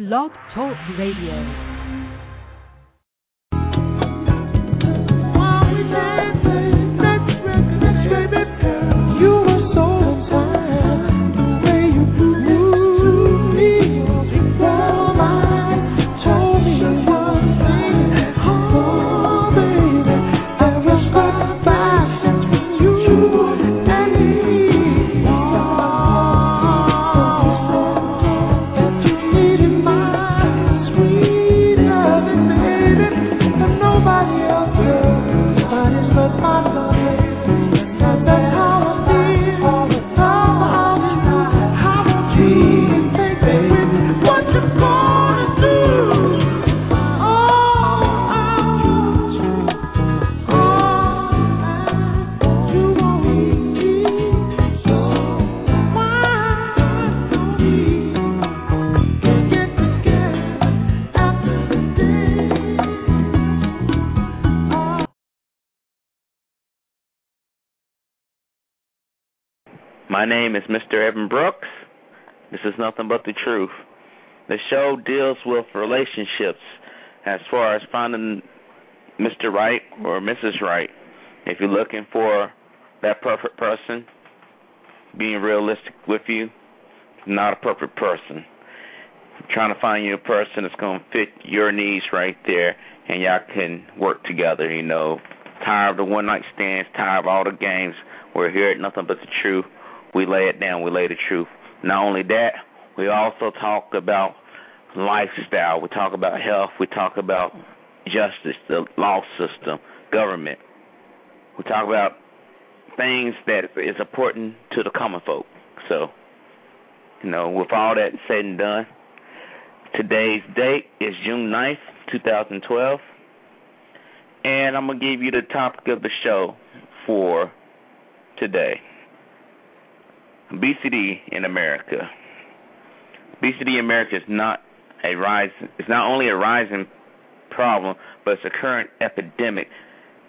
Blog Talk Radio. Truth. The show deals with relationships as far as finding Mr. Right or Mrs. Right. If you're looking for that perfect person, being realistic with you, not a perfect person. trying to find you a person that's going to fit your needs right there, and y'all can work together. You know, tired of the one night stands, tired of all the games. We're here at Nothing But the Truth we lay it down, we lay the truth. Not only that, we also talk about lifestyle, we talk about health, we talk about justice, the law system, government. We talk about things that is important to the common folk. So, you know, with all that said and done, today's date is June 9th, 2012. And I'm going to give you the topic of the show for today. Obesity in America. Obesity in America is not a rise. It's not only a rising problem, but it's a current epidemic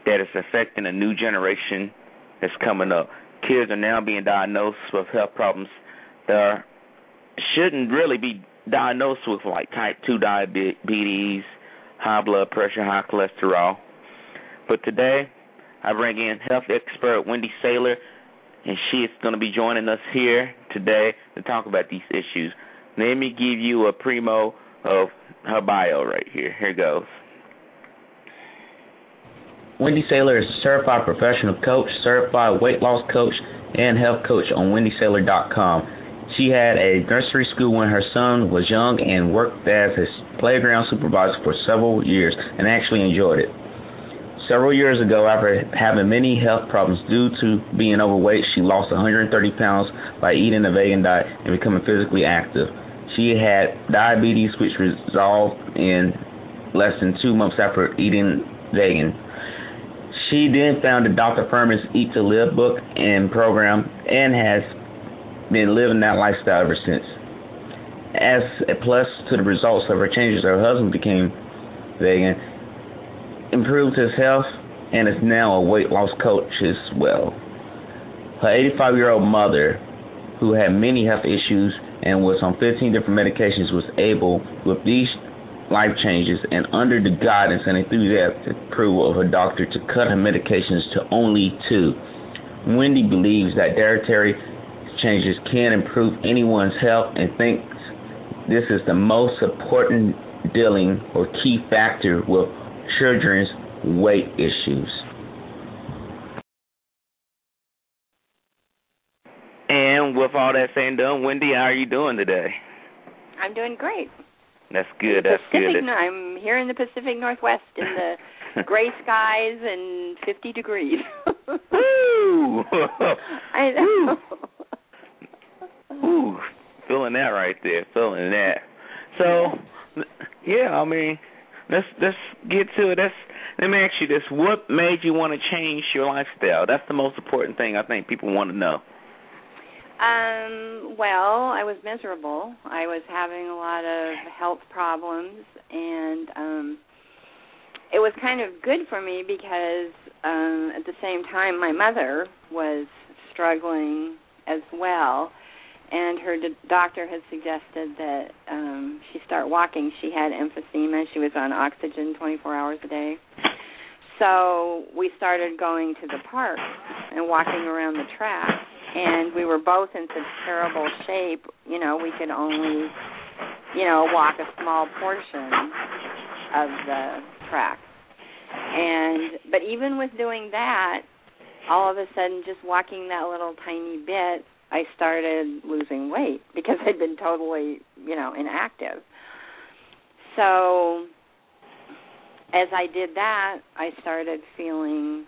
that is affecting a new generation that's coming up. Kids are now being diagnosed with health problems that shouldn't really be diagnosed with, like type 2 diabetes, high blood pressure, high cholesterol. But today, I bring in health expert Wendy Saylor and she is going to be joining us here today to talk about these issues. Let me give you a primo of her bio right here. Here goes. Wendy Saylor is a certified professional coach, certified weight loss coach, and health coach on wendysaylor.com. She had a nursery school when her son was young and worked as a playground supervisor for several years and actually enjoyed it. Several years ago, after having many health problems due to being overweight, she lost 130 pounds by eating a vegan diet and becoming physically active. She had diabetes, which resolved in less than two months after eating vegan. She then founded Dr. Fuhrman's Eat to Live book and program and has been living that lifestyle ever since. As a plus to the results of her changes, her husband became vegan improved his health and is now a weight loss coach as well. Her 85 year old mother, who had many health issues and was on 15 different medications, was able, with these life changes and under the guidance and enthusiastic approval of her doctor, to cut her medications to only two. Wendy believes that dietary changes can improve anyone's health and thinks this is the most important dealing or key factor with children's weight issues. And with all that said and done, Wendy, how are you doing today? I'm doing great. That's good. That's Pacific, good. I'm here in the Pacific Northwest in the gray skies and 50 degrees. Woo! I know. Ooh, feeling that right there, feeling that. So, yeah, I mean, let's let's get to it. Let's let me ask you this: What made you want to change your lifestyle? That's the most important thing I think people want to know. Um, well, I was miserable. I was having a lot of health problems and um it was kind of good for me because um at the same time my mother was struggling as well and her d- doctor had suggested that um she start walking. She had emphysema. She was on oxygen 24 hours a day. So we started going to the park and walking around the track. And we were both in such terrible shape, you know, we could only, you know, walk a small portion of the track. And but even with doing that, all of a sudden just walking that little tiny bit, I started losing weight because I'd been totally, you know, inactive. So as I did that, I started feeling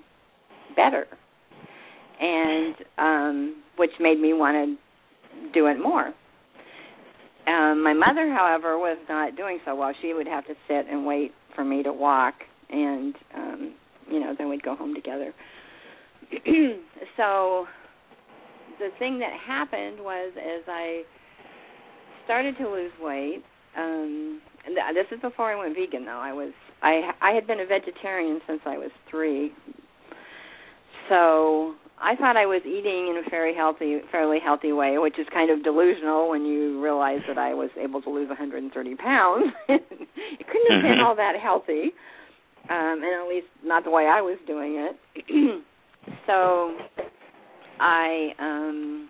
better. And um which made me want to do it more. Um my mother, however, was not doing so well. She would have to sit and wait for me to walk and um you know, then we'd go home together. so the thing that happened was as I started to lose weight, um and this is before I went vegan though. I was I I had been a vegetarian since I was 3. So, I thought I was eating in a very healthy fairly healthy way, which is kind of delusional when you realize that I was able to lose 130 pounds. it couldn't have been all that healthy. Um and at least not the way I was doing it. so I um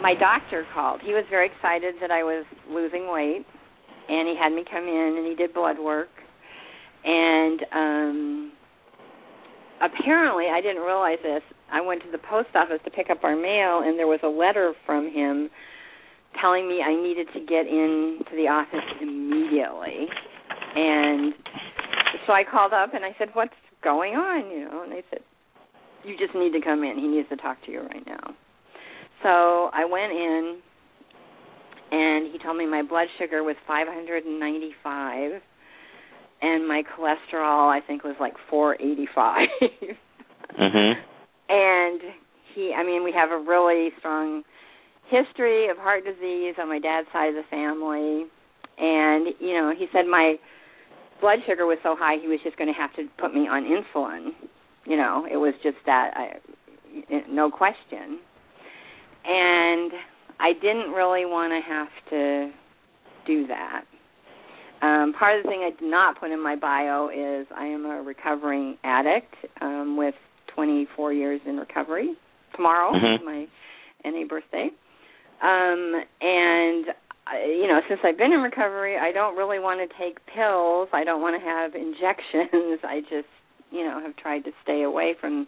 my doctor called. He was very excited that I was losing weight and he had me come in and he did blood work and um apparently I didn't realize this. I went to the post office to pick up our mail and there was a letter from him telling me I needed to get into the office immediately. And so I called up and I said, "What's going on?" you know, and they said, "You just need to come in. He needs to talk to you right now." So I went in and he told me my blood sugar was 595 and my cholesterol I think was like 485. mm-hmm. And he I mean we have a really strong history of heart disease on my dad's side of the family and you know he said my blood sugar was so high he was just going to have to put me on insulin. You know, it was just that I no question. And I didn't really want to have to do that. Um, part of the thing I did not put in my bio is I am a recovering addict um, with 24 years in recovery. Tomorrow Mhm. is my NA birthday. Um, and I- you know, since I've been in recovery, I don't really want to take pills. I don't want to have injections. I just, you know, have tried to stay away from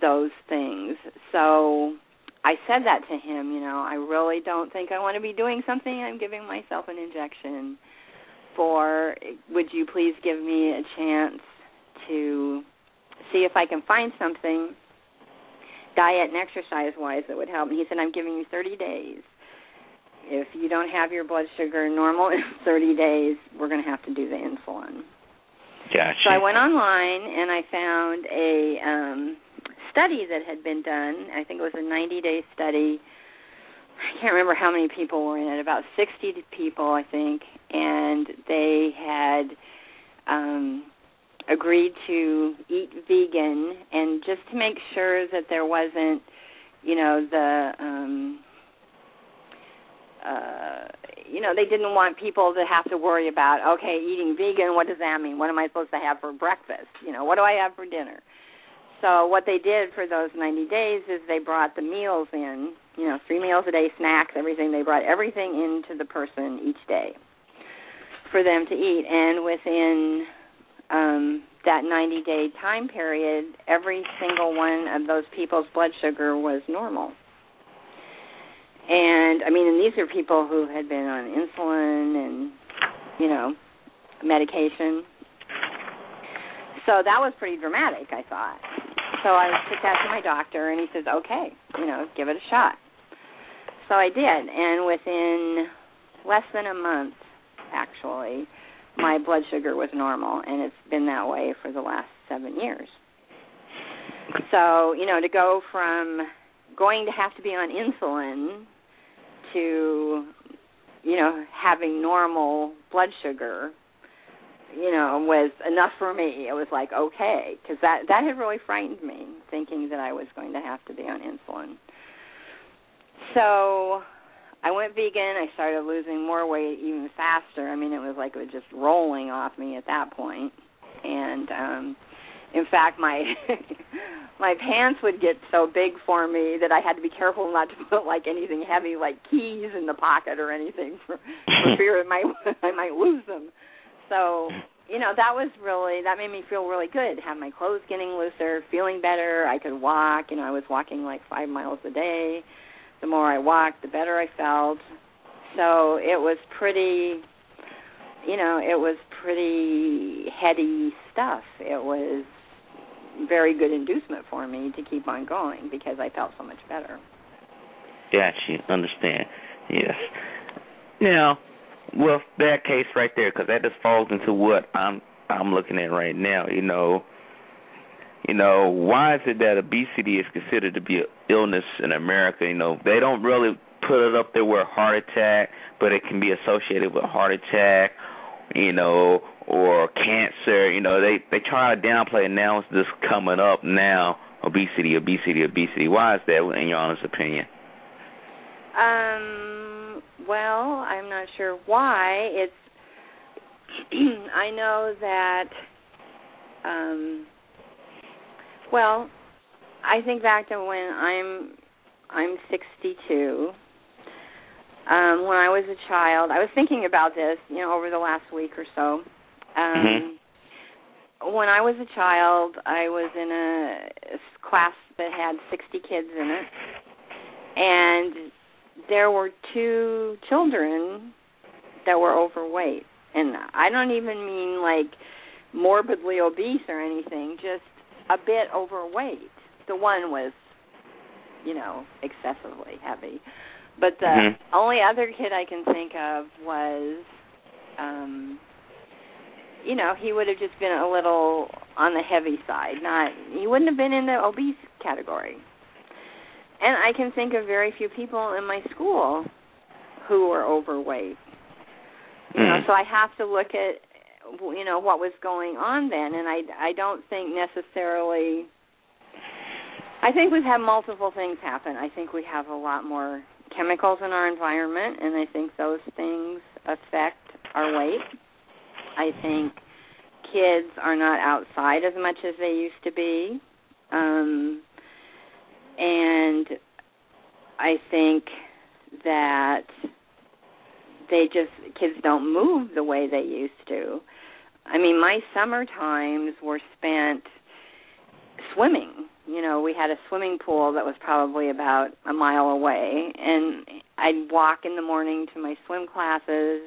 those things. So I said that to him, you know, I really don't think I want to be doing something. I'm giving myself an injection for would you please give me a chance to see if I can find something diet and exercise wise that would help. And he said, I'm giving you 30 days. If you don't have your blood sugar normal in 30 days, we're going to have to do the insulin. Gotcha. So I went online and I found a um study that had been done. I think it was a 90-day study. I can't remember how many people were in it. About 60 people, I think, and they had um agreed to eat vegan and just to make sure that there wasn't, you know, the um uh you know they didn't want people to have to worry about okay eating vegan what does that mean? What am i supposed to have for breakfast? You know what do i have for dinner? So what they did for those 90 days is they brought the meals in you know three meals a day snacks everything. They brought everything into the person each day for them to eat. And within um that 90 day time period every single one of those people's blood sugar was normal and I mean, and these are people who had been on insulin and you know medication. So that was pretty dramatic, I thought. So I took that to my doctor, and he says, "Okay, you know, give it a shot." So I did, and within less than a month, actually, my blood sugar was normal, and it's been that way for the last seven years. So you know, to go from going to have to be on insulin to you know having normal blood sugar you know was enough for me it was like okay because that that had really frightened me thinking that i was going to have to be on insulin so I went vegan. I started losing more weight even faster. I mean, it was like it was just rolling off me at that. And um in fact, my my pants would get so big for me that I had to be careful not to put like anything heavy, like keys, in the pocket or anything, for, for fear I might I might lose them. So you know that was really that made me feel really good. Have my clothes getting looser, feeling better. I could walk. You know, I was walking like five miles a day. The more I walked, the better I felt. So it was pretty. You know, it was pretty heady stuff. It was very good inducement for me to keep on going because I felt so much better. Got you. Understand. Yes. Now, well, that case right there, because that just falls into what I'm I'm looking at right now. You know, you know, why is it that obesity is considered to be an illness in America? You know, they don't really put it up there with heart attack, but it can be associated with heart attack you know, or cancer. You know, they they try to downplay now. It's just coming up now. Obesity, obesity, obesity. Why is that, in your honest opinion? Um. Well, I'm not sure why. It's. I know that. Um. Well, I think back to when I'm I'm 62 um, when I was a child, I was thinking about this, you know, over the last week or so. Um, mm-hmm. When I was a child, I was in a class that had 60 kids in it, and there were two children that were overweight. And I don't even mean like morbidly obese or anything, just a bit overweight. The one was, you know, excessively heavy. But the mm-hmm. only other kid I can think of was um you know, he would have just been a little on the heavy side. Not he wouldn't have been in the obese category. And I can think of very few people in my school who were overweight. You know, mm. so I have to look at you know what was going on then and I I don't think necessarily I think we've had multiple things happen. I think we have a lot more chemicals in our environment, and I think those things affect our weight. I think kids are not outside as much as they used to be. Um, and I think that they just kids don't move the way they used to. I mean, my summer times were spent swimming you know, we had a swimming pool that was probably about a mile away, and I'd walk in the morning to my swim classes.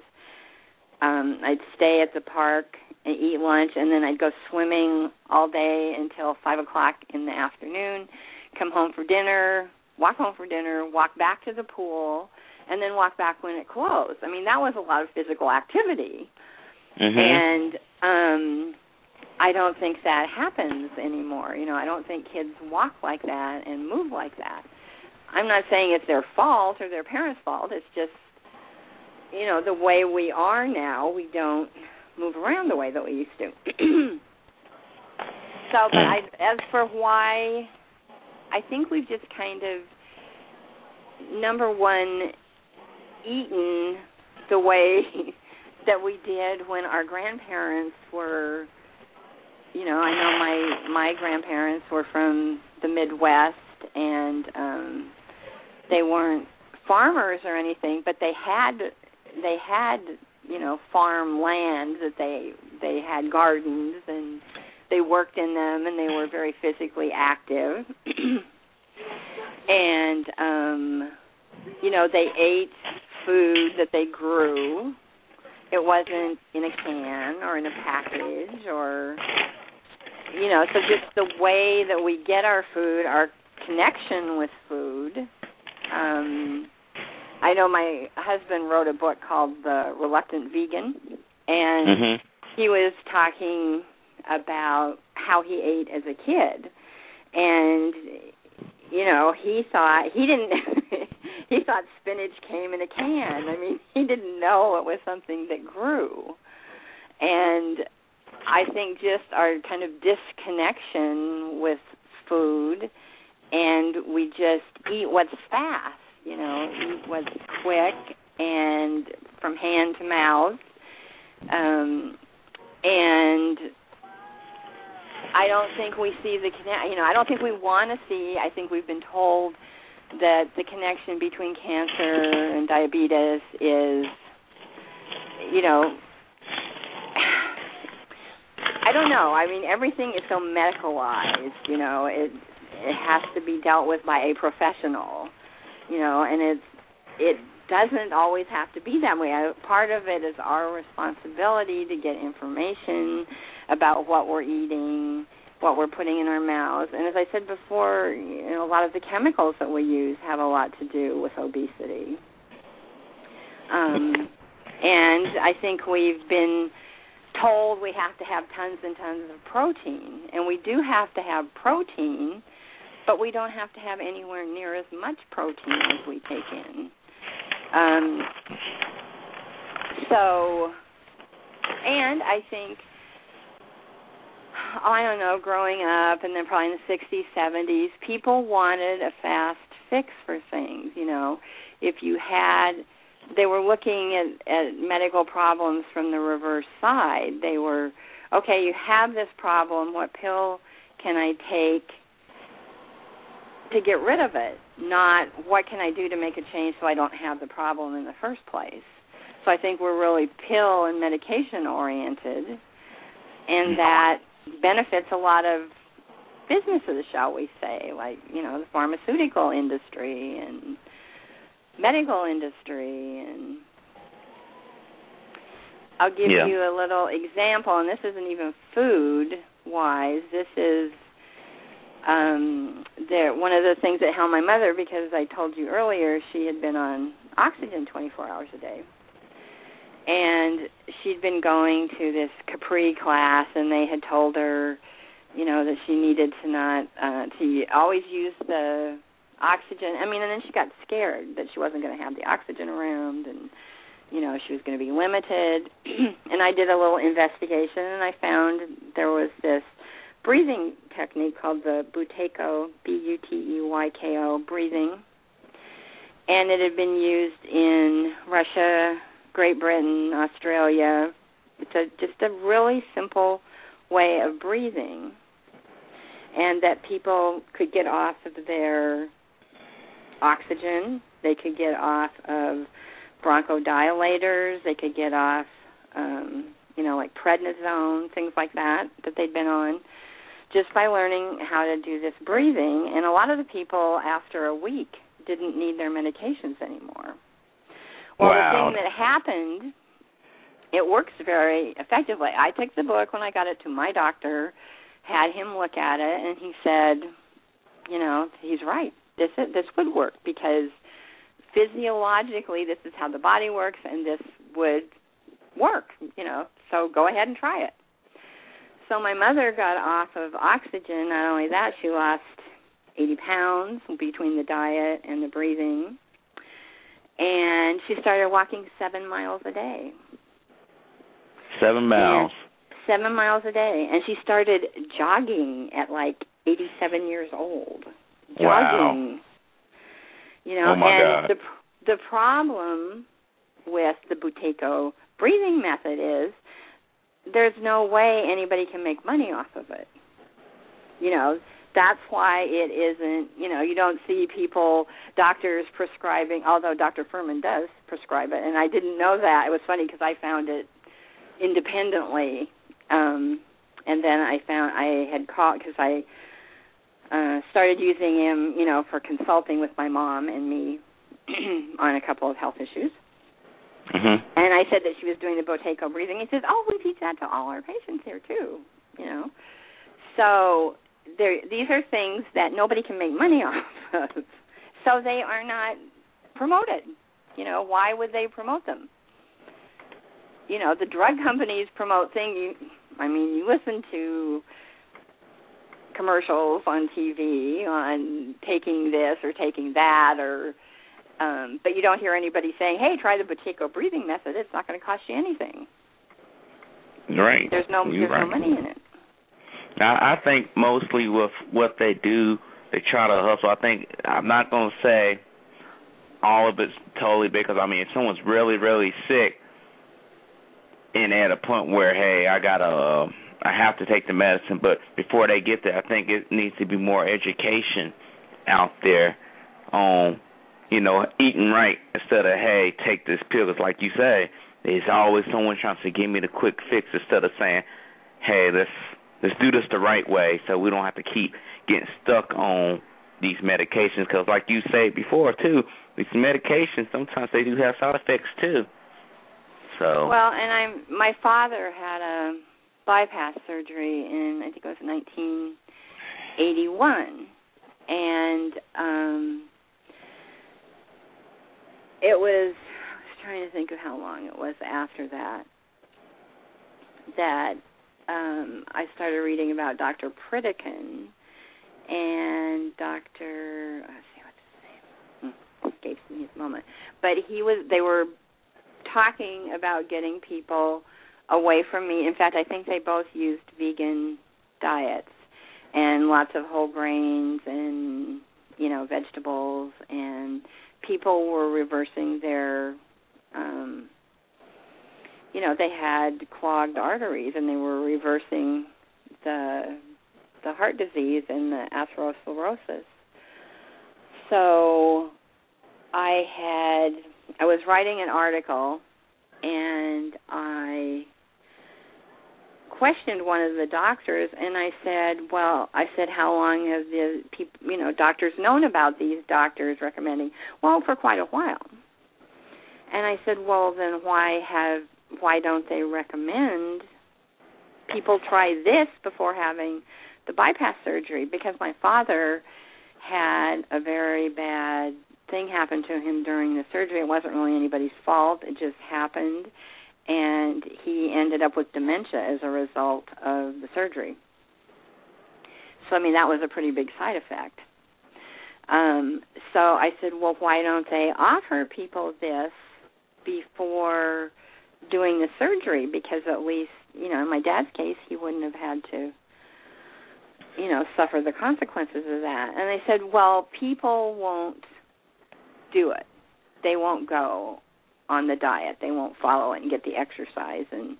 Um, I'd stay at the park and eat lunch, and then I'd go swimming all day until five o'clock in the afternoon. Come home for dinner, walk home for dinner, walk back to the pool, and then walk back when it closed. I mean, that was a lot of physical activity, mm-hmm. and um I don't think that happens anymore. You know, I don't think kids walk like that and move like that. I'm not saying it's their fault or their parents' fault. It's just you know, the way we are now, we don't move around the way that we used to. so, but I as for why I think we've just kind of number one eaten the way that we did when our grandparents were you know, I know my my grandparents were from the Midwest and um they weren't farmers or anything, but they had they had, you know, farm land that they they had gardens and they worked in them and they were very physically active. and um you know, they ate food that they grew. It wasn't in a can or in a package or you know, so just the way that we get our food, our connection with food. Um, I know my husband wrote a book called The Reluctant Vegan, and mm-hmm. he was talking about how he ate as a kid, and you know, he thought he didn't. he thought spinach came in a can. I mean, he didn't know it was something that grew, and I think just our kind of disconnection with food and we just eat what's fast you know, was quick and from hand to mouth. Um, and I don't think we see the connect. You know, I don't think we want to see. I think we've been told that the connection between cancer and diabetes is, you know, I don't know. I mean, everything is so medicalized. You know, it it has to be dealt with by a professional. You know, and it's it doesn't always have to be that way. I, part of it is our responsibility to get information about what we're eating, what we're putting in our mouths. And as I said before, you know, a lot of the chemicals that we use have a lot to do with obesity. Um, and I think we've been told we have to have tons and tons of protein, and we do have to have protein, but we don't have to have anywhere near as much protein as we take in. Um, so, and I think, I don't know, growing up and then probably in the 60s, 70s, people wanted a fast fix for things. You know, if you had, they were looking at, at medical problems from the reverse side. They were, okay, you have this problem. What pill can I take to get rid of it, not what can I do to make a change so I don't have the problem in the first place. So I think we're really pill and medication oriented, and mm-hmm. that benefits a lot of businesses, shall we say, like you know the pharmaceutical industry and medical industry and I'll give yeah. you a little example and this isn't even food wise this is um there one of the things that helped my mother because I told you earlier she had been on oxygen 24 hours a day. And she'd been going to this Capri class and they had told her, you know, that she needed to not uh to always use the oxygen. I mean, and then she got scared that she wasn't going to have the oxygen around and you know, she was going to be limited. and I did a little investigation and I found there was this breathing technique called the Buteyko, B U T E Y K O breathing. And it had been used in Russia, Great Britain, Australia. It's a just a really simple way of breathing. And that people could get off of their oxygen, they could get off of bronchodilators, they could get off um, you know, like prednisone, things like that that they'd been on just by learning how to do this breathing. And a lot of the people, after a week, didn't need their medications anymore. Well, wow. the thing that happened, it works very effectively. I took the book when I got it to my doctor, had him look at it, and he said, you know, he's right. This this would work because physiologically, this is how the body works, and this would work. You know, so go ahead and try it so my mother got off of oxygen. Not only that, she lost 80 pounds between the diet and the breathing. And she started walking seven miles a day. Seven miles. And seven miles a day. And she started jogging at like 87 years old. Jogging. Wow. You know, oh my and God. the the problem with the Buteyko breathing method is there's no way anybody can make money off of it. You know, that's why it isn't, you know, you don't see people, doctors prescribing, although Dr. Fuhrman does prescribe it. And I didn't know that. It was funny because I found it independently. Um, and then I found, I had called because I uh, started using him, you know, for consulting with my mom and me on a couple of health issues. Mm-hmm. And I said that she was doing the Buteyko breathing. He says, "Oh, we teach that to all our patients here too." You know, so there. These are things that nobody can make money off of, so they are not promoted. You know, why would they promote them? You know, the drug companies promote things. You, I mean, you listen to commercials on TV on taking this or taking that or um, but you don't hear anybody saying, "Hey, try the Buteyko breathing method. It's not going to cost you anything." Right. There's no You're there's right. no money in it. I, I think mostly with what they do, they try to hustle. I think I'm not going to say all of it's totally because I mean, if someone's really really sick and at a point where hey, I gotta, uh, I have to take the medicine, but before they get there, I think it needs to be more education out there on, you know, eating right instead of hey, take this pill. Cause like you say, there's always someone trying to give me the quick fix instead of saying, hey, let's let's do this the right way, so we don't have to keep getting stuck on these medications. Because like you said before too, these medications sometimes they do have side effects too. So well, and I'm my father had a bypass surgery in I think it was 1981, and um it was I was trying to think of how long it was after that that um I started reading about Dr. Pritikin and Dr. Let's see what's his name. Hmm, escapes me at the moment. But he was they were talking about getting people away from meat. In fact, I think they both used vegan diets and lots of whole grains and you know vegetables and people were reversing their um you know they had clogged arteries and they were reversing the the heart disease and the atherosclerosis so i had i was writing an article and i questioned one of the doctors and I said, "Well, I said how long have the people, you know, doctors known about these doctors recommending?" Well, for quite a while. And I said, "Well, then why have why don't they recommend people try this before having the bypass surgery?" Because my father had a very bad thing happen to him during the surgery. It wasn't really anybody's fault. It just happened and he ended up with dementia as a result of the surgery. So I mean that was a pretty big side effect. Um, so I said, well, why don't they offer people this before doing the surgery? Because at least, you know, in my dad's case, he wouldn't have had to, you know, suffer the consequences of that. And they said, well, people won't do it. They won't go on the diet. They won't follow it and get the exercise and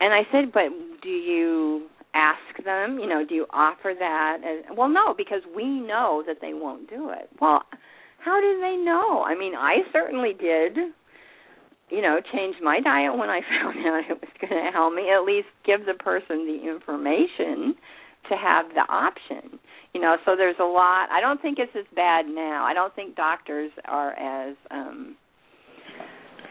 and I said, "But do you ask them, you know, do you offer that?" As, well, no, because we know that they won't do it. Well, how do they know? I mean, I certainly did. You know, change my diet when I found out it was going to help me. At least give the person the information to have the option. You know, so there's a lot. I don't think it's as bad now. I don't think doctors are as um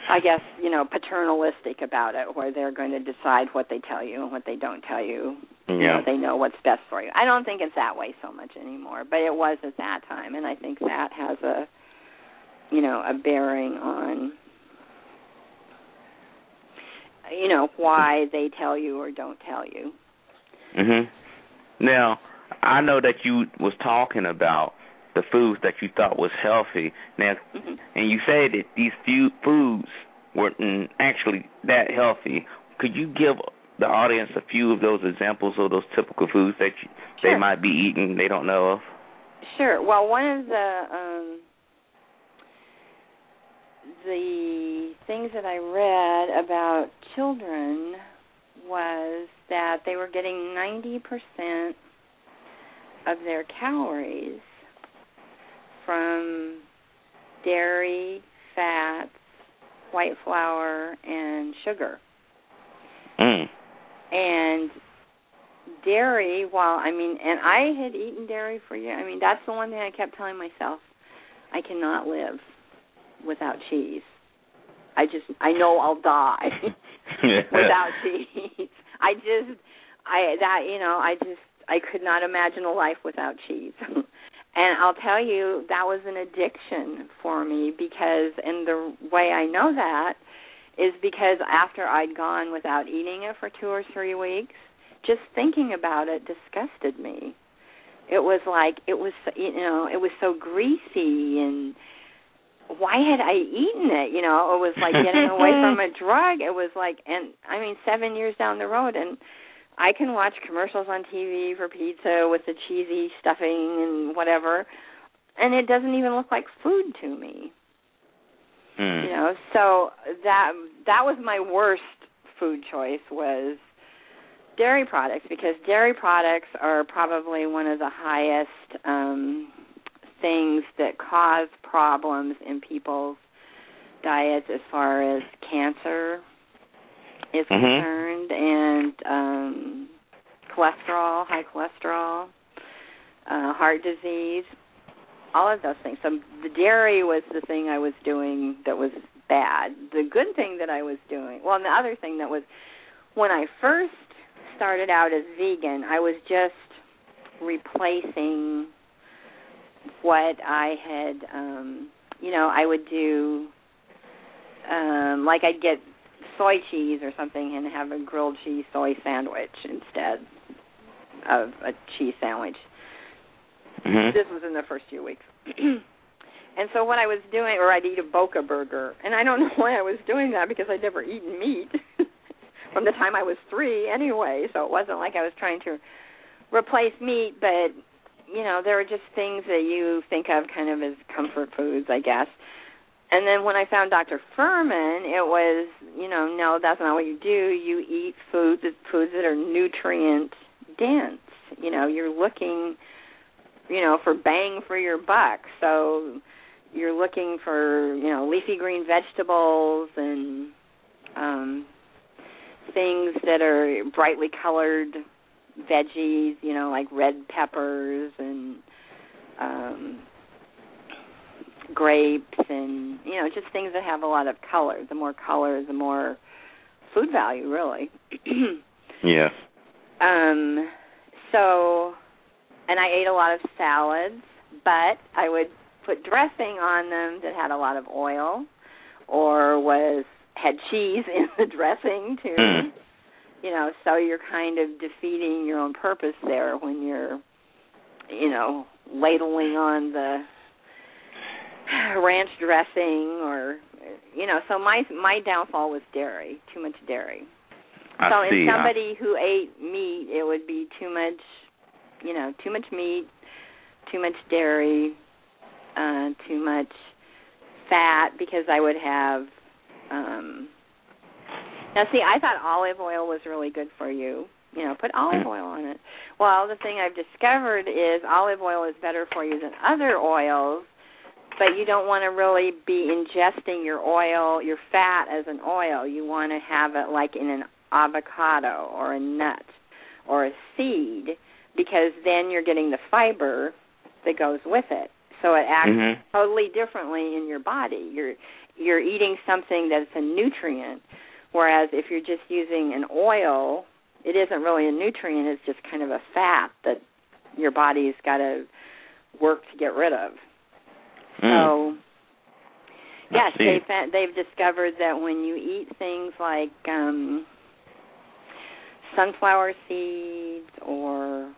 I guess you know paternalistic about it, where they're going to decide what they tell you and what they don't tell you. Yeah. You know, they know what's best for you. I don't think it's that way so much anymore, but it was at that time, and I think that has a you know a bearing on you know why they tell you or don't tell you. Mhm. Now, I know that you was talking about the foods that you thought was healthy. Now, mm-hmm. and you say that these few foods weren't actually that healthy. Could you give the audience a few of those examples of those typical foods that you, sure. they might be eating they don't know of? Sure. Well, one of the um, the things that I read about children was that they were getting 90% of their calories from dairy, fats, white flour, and sugar. Mm. And dairy, while I mean, and I had eaten dairy for years. I mean, that's the one thing I kept telling myself: I cannot live without cheese. I just, I know I'll die without cheese. I just, I that you know, I just, I could not imagine a life without cheese. And I'll tell you, that was an addiction for me because, and the way I know that is because after I'd gone without eating it for two or three weeks, just thinking about it disgusted me. It was like it was, you know, it was so greasy and why had I eaten it? You know, it was like getting away from a drug. It was like, and I mean, seven years down the road, and I can watch commercials on TV for pizza with the cheesy stuffing and whatever. and it doesn't even look like food to me. Mm. You know, so that that was my worst food choice was dairy products because dairy products are probably one of the highest um things that cause problems in people's diets as far as cancer is Mhm. concerned and um cholesterol, high cholesterol, uh heart disease, all of those things. So the dairy was the thing I was doing that was bad. The good thing that I was doing, well, and the other thing that was when I first started out as vegan, I was just replacing what I had um you know, I would do um like I'd get soy cheese or something and have a grilled cheese soy sandwich instead of a cheese sandwich. Mhm. This was in the first few weeks. and so what I was doing or I'd eat a Boca burger and I don't know why I was doing that because I'd never eaten meat from the time I was 3 anyway, so it wasn't like I was trying to replace meat, but you know, there are just things that you think of kind of as comfort foods, I guess. And then when I found Dr. Fuhrman, it was, you know, no, that's not what you do. You eat foods, foods that are nutrient dense. You know, you're looking, you know, for bang for your buck. So you're looking for, you know, leafy green vegetables and um things that are brightly colored veggies, you know, like red peppers and um grapes and you know, just things that have a lot of color. The more color, the more food value really. Yes. um so and I ate a lot of salads, but I would put dressing on them that had a lot of oil or was had cheese in the dressing too. Mm. You know, so you're kind of defeating your own purpose there when you're you know, ladling on the ranch dressing or you know, so my my downfall was dairy, too much dairy. I so see. in somebody who ate meat, it would be too much, you know, too much meat, too much dairy, uh, too much fat because I would have. um Now, see, I thought olive oil was really good for you. You know, put olive Mm. oil on it. Well, the thing I've discovered is olive oil is better for you than other oils, but you don't want to really be ingesting your oil, your fat as an oil. You want to have it like in an avocado or a nut or a seed because then you're getting the fiber that goes with it. So it acts Mhm. totally differently in your body. You're you're eating something that's a nutrient whereas if you're just using an oil, it isn't really a nutrient, it's just kind of a fat that your body's got to work to get rid of. Mm. So yes, they've they've discovered that when you eat things like um sunflower seeds or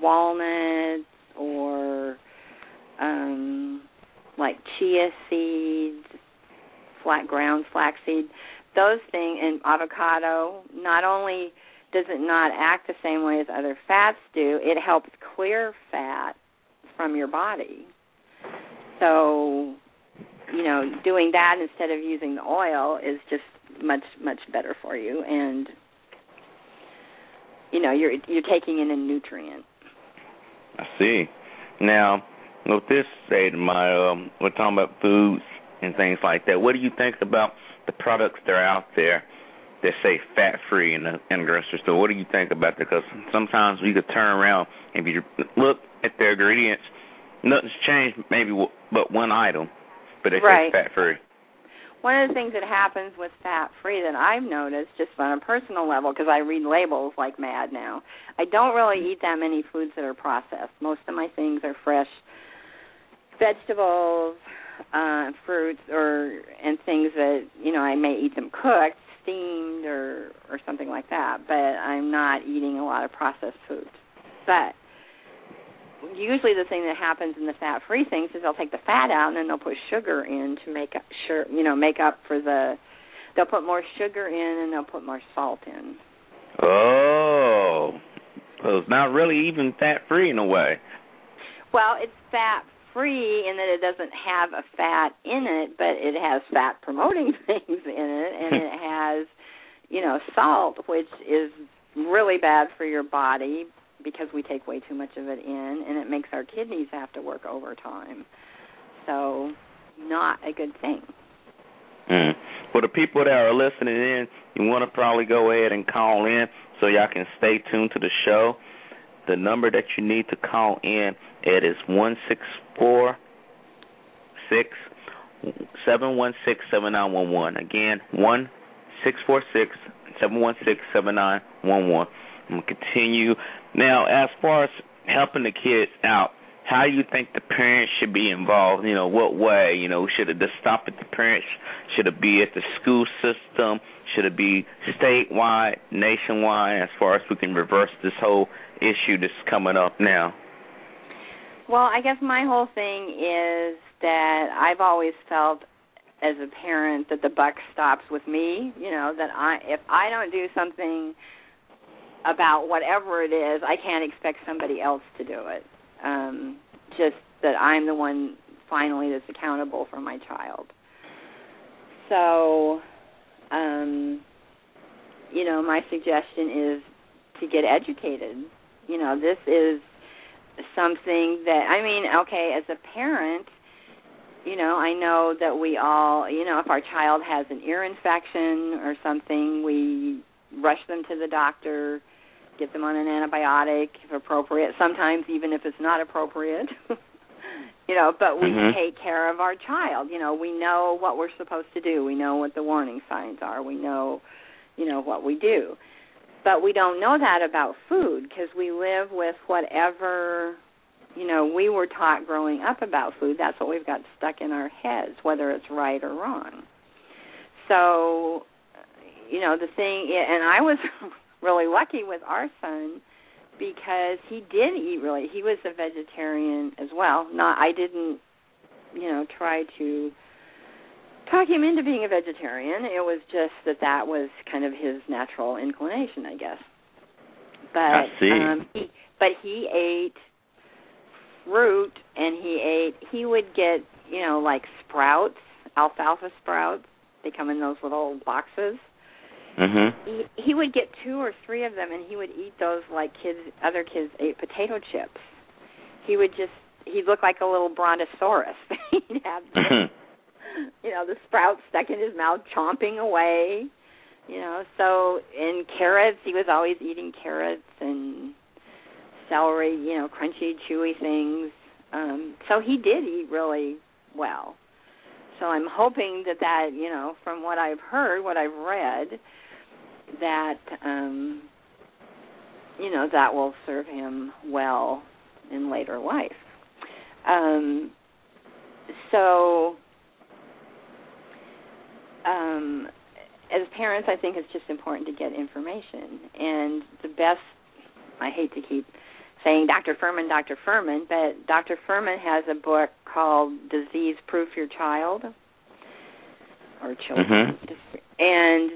walnuts or um like chia seeds, flat ground flaxseed, those things and avocado, not only does it not act the same way as other fats do, it helps clear fat from your body. So, you know, doing that instead of using the oil is just much much better for you and you know, you're you're taking in a nutrient. I see. Now, with this state my um, we're talking about foods and things like that. What do you think about the products that are out there that say fat free in the in the grocery store? What do you think about that? Because sometimes you could turn around and if you look at the ingredients, nothing's changed, maybe w- but one item, but it Right. says fat free. One of the things that happens with fat free that I've noticed just on a personal level because I read labels like mad now. I don't really eat that many foods that are processed. Most of my things are fresh vegetables, uh fruits or and things that, you know, I may eat them cooked, steamed or or something like that, but I'm not eating a lot of processed foods. But usually the thing that happens in the fat free things is they'll take the fat out and then they'll put sugar in to make up sure you know make up for the they'll put more sugar in and they'll put more salt in. Oh, so it's not really even fat free in a way. well it's fat free in that it doesn't have a fat in it, but it has fat promoting things in it, and it has, you know, salt, which is really bad for your body because we take way too much of it in, and it makes our kidneys have to work overtime. So, not a good thing. Mm. For the people that are listening in, you want to probably go ahead and call in so y'all can stay tuned to the show. The number that you need to call in it is one six four six seven one six seven nine one one. Again, one six four six seven one six seven nine one one. I'm gonna continue now. As far as helping the kids out, how do you think the parents should be involved? You know, what way? You know, should it just stop at the parents? Should it be at the school system? Should it be statewide, nationwide? As far as we can reverse this whole issue that's coming up now. Well, I guess my whole thing is that I've always felt as a parent that the buck stops with me. You know that I if I don't do something about whatever it is, I can't expect somebody else to do it um, just that I'm the one finally that's accountable for my child. So, um, you know, my suggestion is to get educated. You know, this is something that I mean, okay, as a parent, you know, I know that we all, you know, if our child has an ear infection or something, we rush them to the doctor get them on an antibiotic if appropriate. Sometimes even if it's not appropriate. you know, but we mm-hmm. take care of our child. You know, we know what we're supposed to do. We know what the warning signs are. We know, you know, what we do. But we don't know that about food because we live with whatever, you know, we were taught growing up about food. That's what we've got stuck in our heads, whether it's right or wrong. So, you know, the thing, and I was really lucky with our son because he did eat really he was a vegetarian as well. Not i didn't you know try to talk him into being a vegetarian. It was just that that was kind of his natural inclination i guess. But I see. um he but he ate fruit and he ate he would get you know like sprouts alfalfa sprouts. They come in those little boxes Mm-hmm. He, he would get two or three of them, and he would eat those like kids, other kids ate potato chips. He would just he looked like a little brontosaurus. He'd have the, Mm-hmm. you know the sprouts stuck in his mouth, chomping away. You know, so in carrots, he was always eating carrots and celery. You know, crunchy, chewy things. Um, so he did eat really well. So I'm hoping that that you know, from what I've heard, what I've read, that um you know that will serve him well in later life um so um as parents i think it's just important to get information and the best i hate to keep saying dr fuhrman dr fuhrman but dr fuhrman has a book called disease proof your child or children mm-hmm. and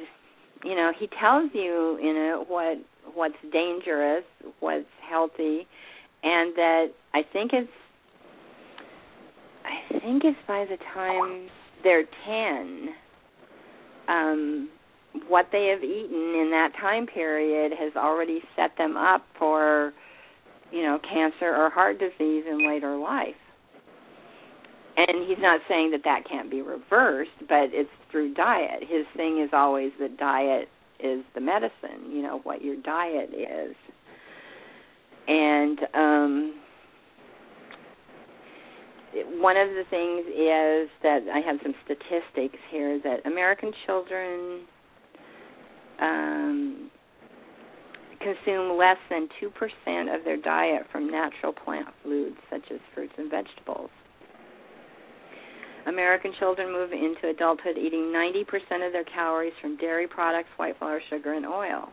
you know he tells you in it what what's dangerous what's healthy and that i think it's i think it's by the time they're 10 um what they have eaten in that time period has already set them up for you know cancer or heart disease in later life and he's not saying that that can't be reversed, but it's through diet. His thing is always that diet is the medicine, you know, what your diet is. And um one of the things is that I have some statistics here that American children um consume less than 2% of their diet from natural plant foods such as fruits and vegetables. American children move into adulthood eating 90% of their calories from dairy products, white flour, sugar, and oil.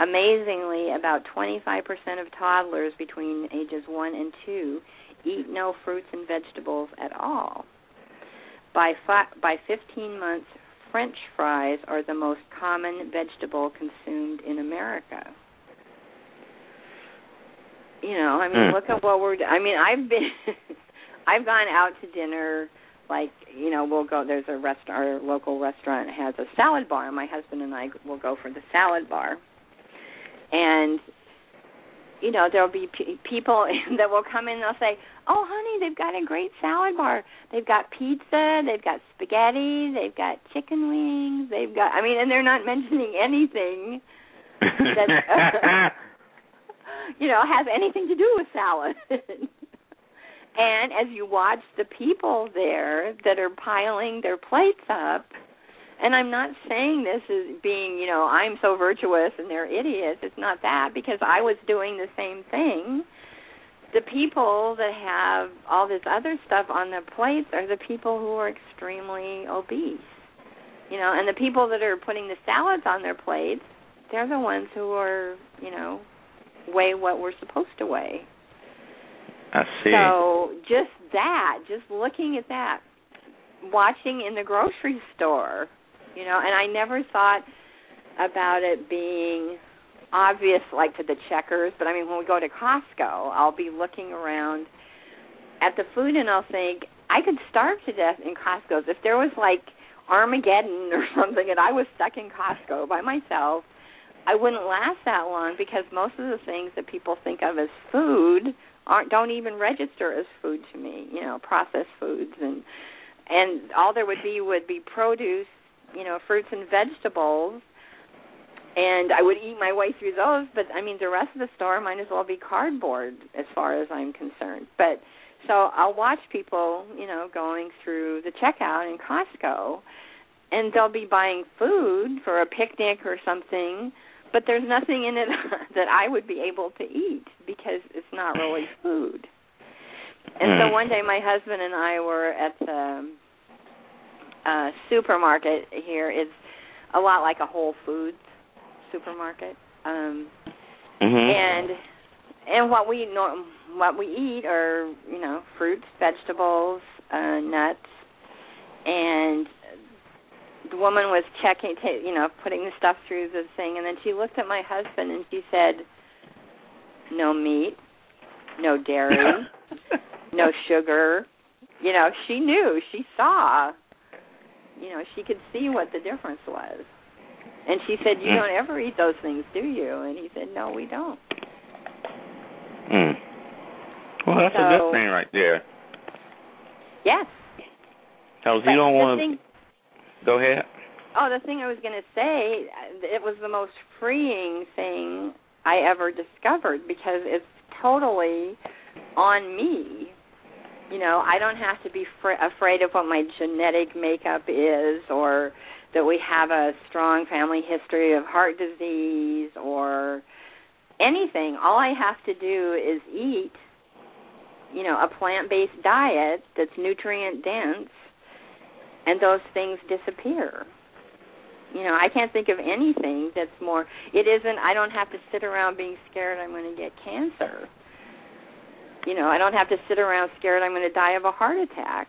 Amazingly, about 25% of toddlers between ages 1 and 2 eat no fruits and vegetables at all. By fi- by 15 months, french fries are the most common vegetable consumed in America. You know, I mean, mm. look at what we're I mean, I've been I've gone out to dinner like you know we'll go there's a rest our local restaurant has a salad bar and my husband and I will go for the salad bar. And you know there'll be p- people that will come in and they'll say oh honey they've got a great salad bar. They've got pizza they've got spaghetti they've got chicken wings they've got i mean and they're not mentioning anything that you know has anything to do with salad and as you watch the people there that are piling their plates up and I'm not saying this as being, you know, I'm so virtuous and they're idiots. It's not that because I was doing the same thing. The people that have all this other stuff on their plates are the people who are extremely obese. You know, and the people that are putting the salads on their plates, they're the ones who are, you know, weigh what we're supposed to weigh. I see. So just that, just looking at that, watching in the grocery store, you know, and I never thought about it being obvious like to the checkers, but I mean when we go to Costco, I'll be looking around at the food and I'll think I could starve to death in Costco's if there was like Armageddon or something and I was stuck in Costco by myself. I wouldn't last that long because most of the things that people think of as food aren't don't even register as food to me, you know, processed foods and and all there would be would be produce you know, fruits and vegetables. And I would eat my way through those, but I mean, the rest of the store might as well be cardboard as far as I'm concerned. But so I'll watch people, you know, going through the checkout in Costco, and they'll be buying food for a picnic or something, but there's nothing in it that I would be able to eat because it's not really food. And so one day my husband and I were at the uh supermarket here is a lot like a Whole Foods supermarket. Um hmm and and what we know what we eat are, you know, fruits, vegetables, uh nuts and the woman was checking ta you know, putting the stuff through the thing and then she looked at my husband and she said no meat, no dairy, no sugar. You know, she knew, she saw you know, she could see what the difference was. And she said, "You Mm. don't ever eat those things, do you?" And he said, "No, we don't." Mm. Well, that's a good thing right there. Yes. Because you don't want to. Go ahead. Oh, the thing I was going to say, it was the most freeing thing I ever discovered because it's totally on me. You know, I don't have to be fr- afraid of what my genetic makeup is or that we have a strong family history of heart disease or anything. All I have to do is eat, you know, a plant-based diet that's nutrient dense and those things disappear. You know, I can't think of anything that's more. It isn't. I don't have to sit around being scared I'm going to get cancer. You know, I don't have to sit around scared I'm going to die of a heart attack.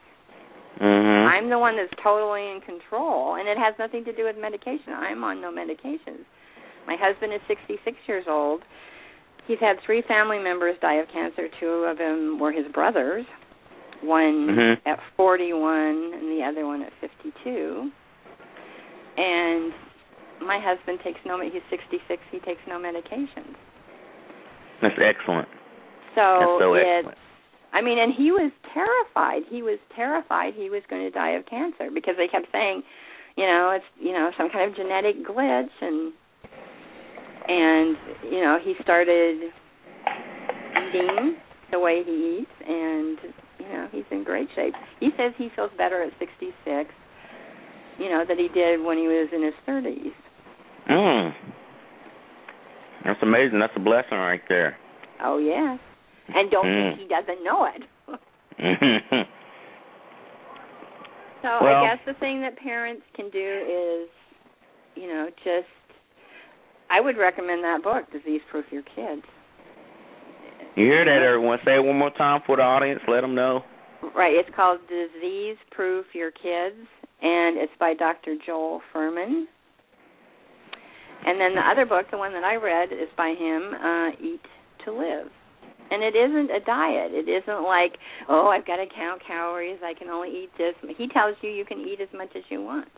Mhm. I'm the one that's totally in control, and it has nothing to do with medication. I'm on no medications. My husband is 66 years old. He's had three family members die of cancer. Two of them were his brothers. One Mhm. at 41 and the other one at 52. And my husband takes no. He's 66. He takes no medications. That's excellent. So, That's so excellent. I mean, and he was terrified. He was terrified he was going to die of cancer because they kept saying, you know, it's you know some kind of genetic glitch, and and you know he started eating the way he eats, and you know he's in great shape. He says he feels better at 66, you know, that he did when he was in his 30s. Mm. That's amazing. That's a blessing right there. Oh yeah, and don't Mm. think he doesn't know it. So Well- I guess the thing that parents can do is, you know, just I would recommend that book, Disease Proof Your Kids. You hear that, everyone? Say it one more time for the audience. Let them know. Right, it's called Disease Proof Your Kids and it's by Dr. Joel Fuhrman. And then the other book, the one that I read, is by him, uh, Eat to Live. And it isn't a diet. It isn't like, oh, I've got to count calories. I can only eat this. He tells you you can eat as much as you want,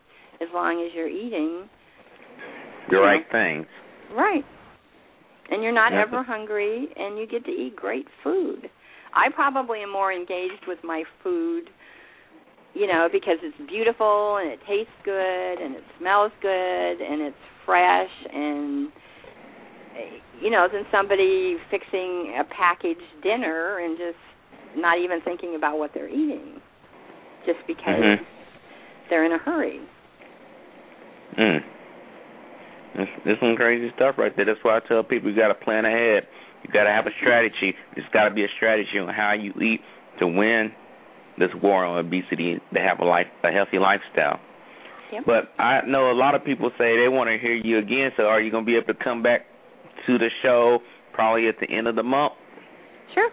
as long as you're eating the right things. Right. And you're not ever hungry, and you get to eat great food. I probably am more engaged with my food, you know, because it's beautiful and it tastes good and it smells good and it's fresh and you know, than somebody fixing a packaged dinner and just not even thinking about what they're eating just because Mhm. they're in a hurry. Mm. This, this some crazy stuff right there. That's why I tell people you got to plan ahead. You got to have a strategy. There's got to be a strategy on how you eat to win this war on obesity, to have a life, a healthy lifestyle. Yep. But I know a lot of people say they want to hear you again. So are you going to be able to come back to the show probably at the end of the month? Sure.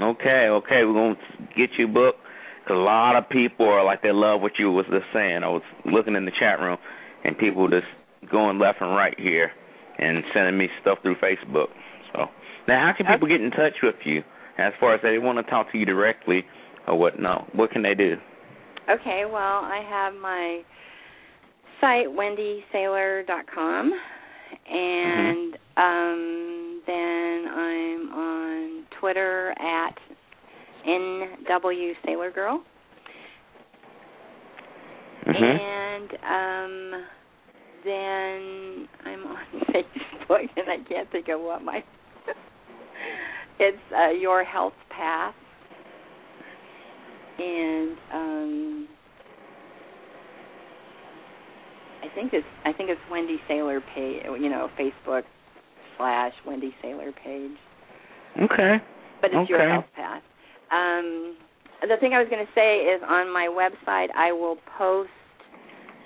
Okay, okay, we're gonna get you booked. Cause a lot of people are like they love what you was just saying. I was looking in the chat room, and people just going left and right here, and sending me stuff through Facebook. So now, how can people get in touch with you? As far as they want to talk to you directly, or whatnot, what can they do? Okay, well, I have my site wendysailor.com and um then I'm on Twitter at NW Sailor Girl Mhm. and um then I'm on Facebook and I can't think of what my it's uh Your Health Path and um I think it's I think it's Wendy Sailor page you know Facebook slash Wendy Sailor page Okay. but it's your health path. Um, the thing I was going to say is on my website I will post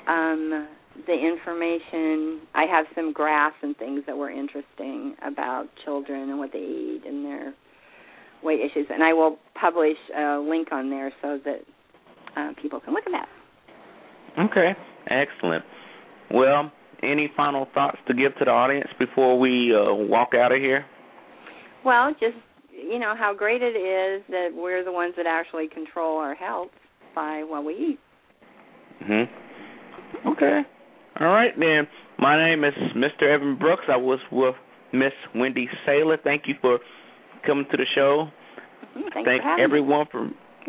um, the information. I have some graphs and things that were interesting about children and what they eat and their weight issues, and I will publish a link on there so that uh, people can look at that. Okay. Excellent. Well, any final thoughts to give to the audience before we uh, walk out of here? Well, just you know how great it is that we're the ones that actually control our health by what we eat. Mhm. Okay. All right then. My name is Mr. Evan Brooks. I was with Miss Wendy Sailor. Thank you for coming to the show. Thanks thank for everyone for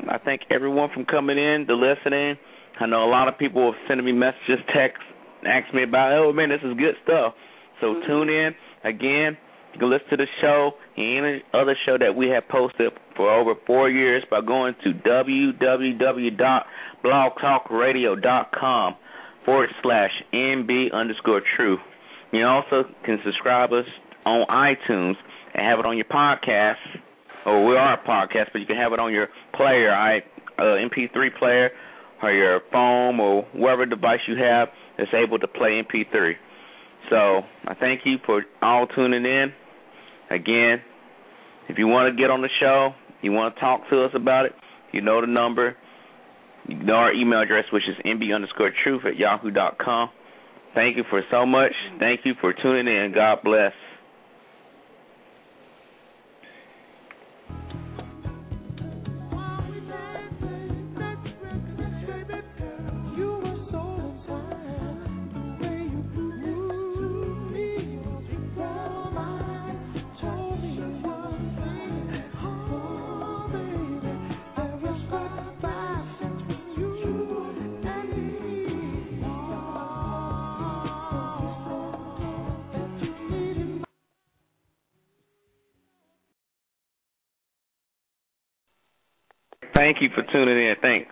I thank everyone from coming in to listening. I know a lot of people have sending me messages, texts, asking me about, oh man, this is good stuff. So Mhm. tune in again. You can listen to the show and any other show that we have posted for over four years by going to www.blogtalkradio.com forward slash NB underscore true. You also can subscribe us on iTunes and have it on your podcast. Or we are a podcast, but you can have it on your player, I uh, MP3 player, or your phone, or whatever device you have that's able to play MP3. So I thank you for all tuning in. Again, if you want to get on the show, you want to talk to us about it, you know the number. You know our email address, which is nb underscore truth at yahoo dot com. Thank you for so much. Thank you for tuning in. God bless. Thank you for tuning in. Thanks.